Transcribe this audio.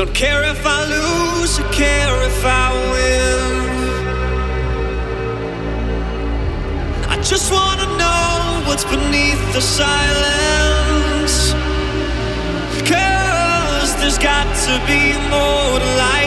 Don't care if I lose, I care if I win. I just wanna know what's beneath the silence. Cause there's got to be more to life.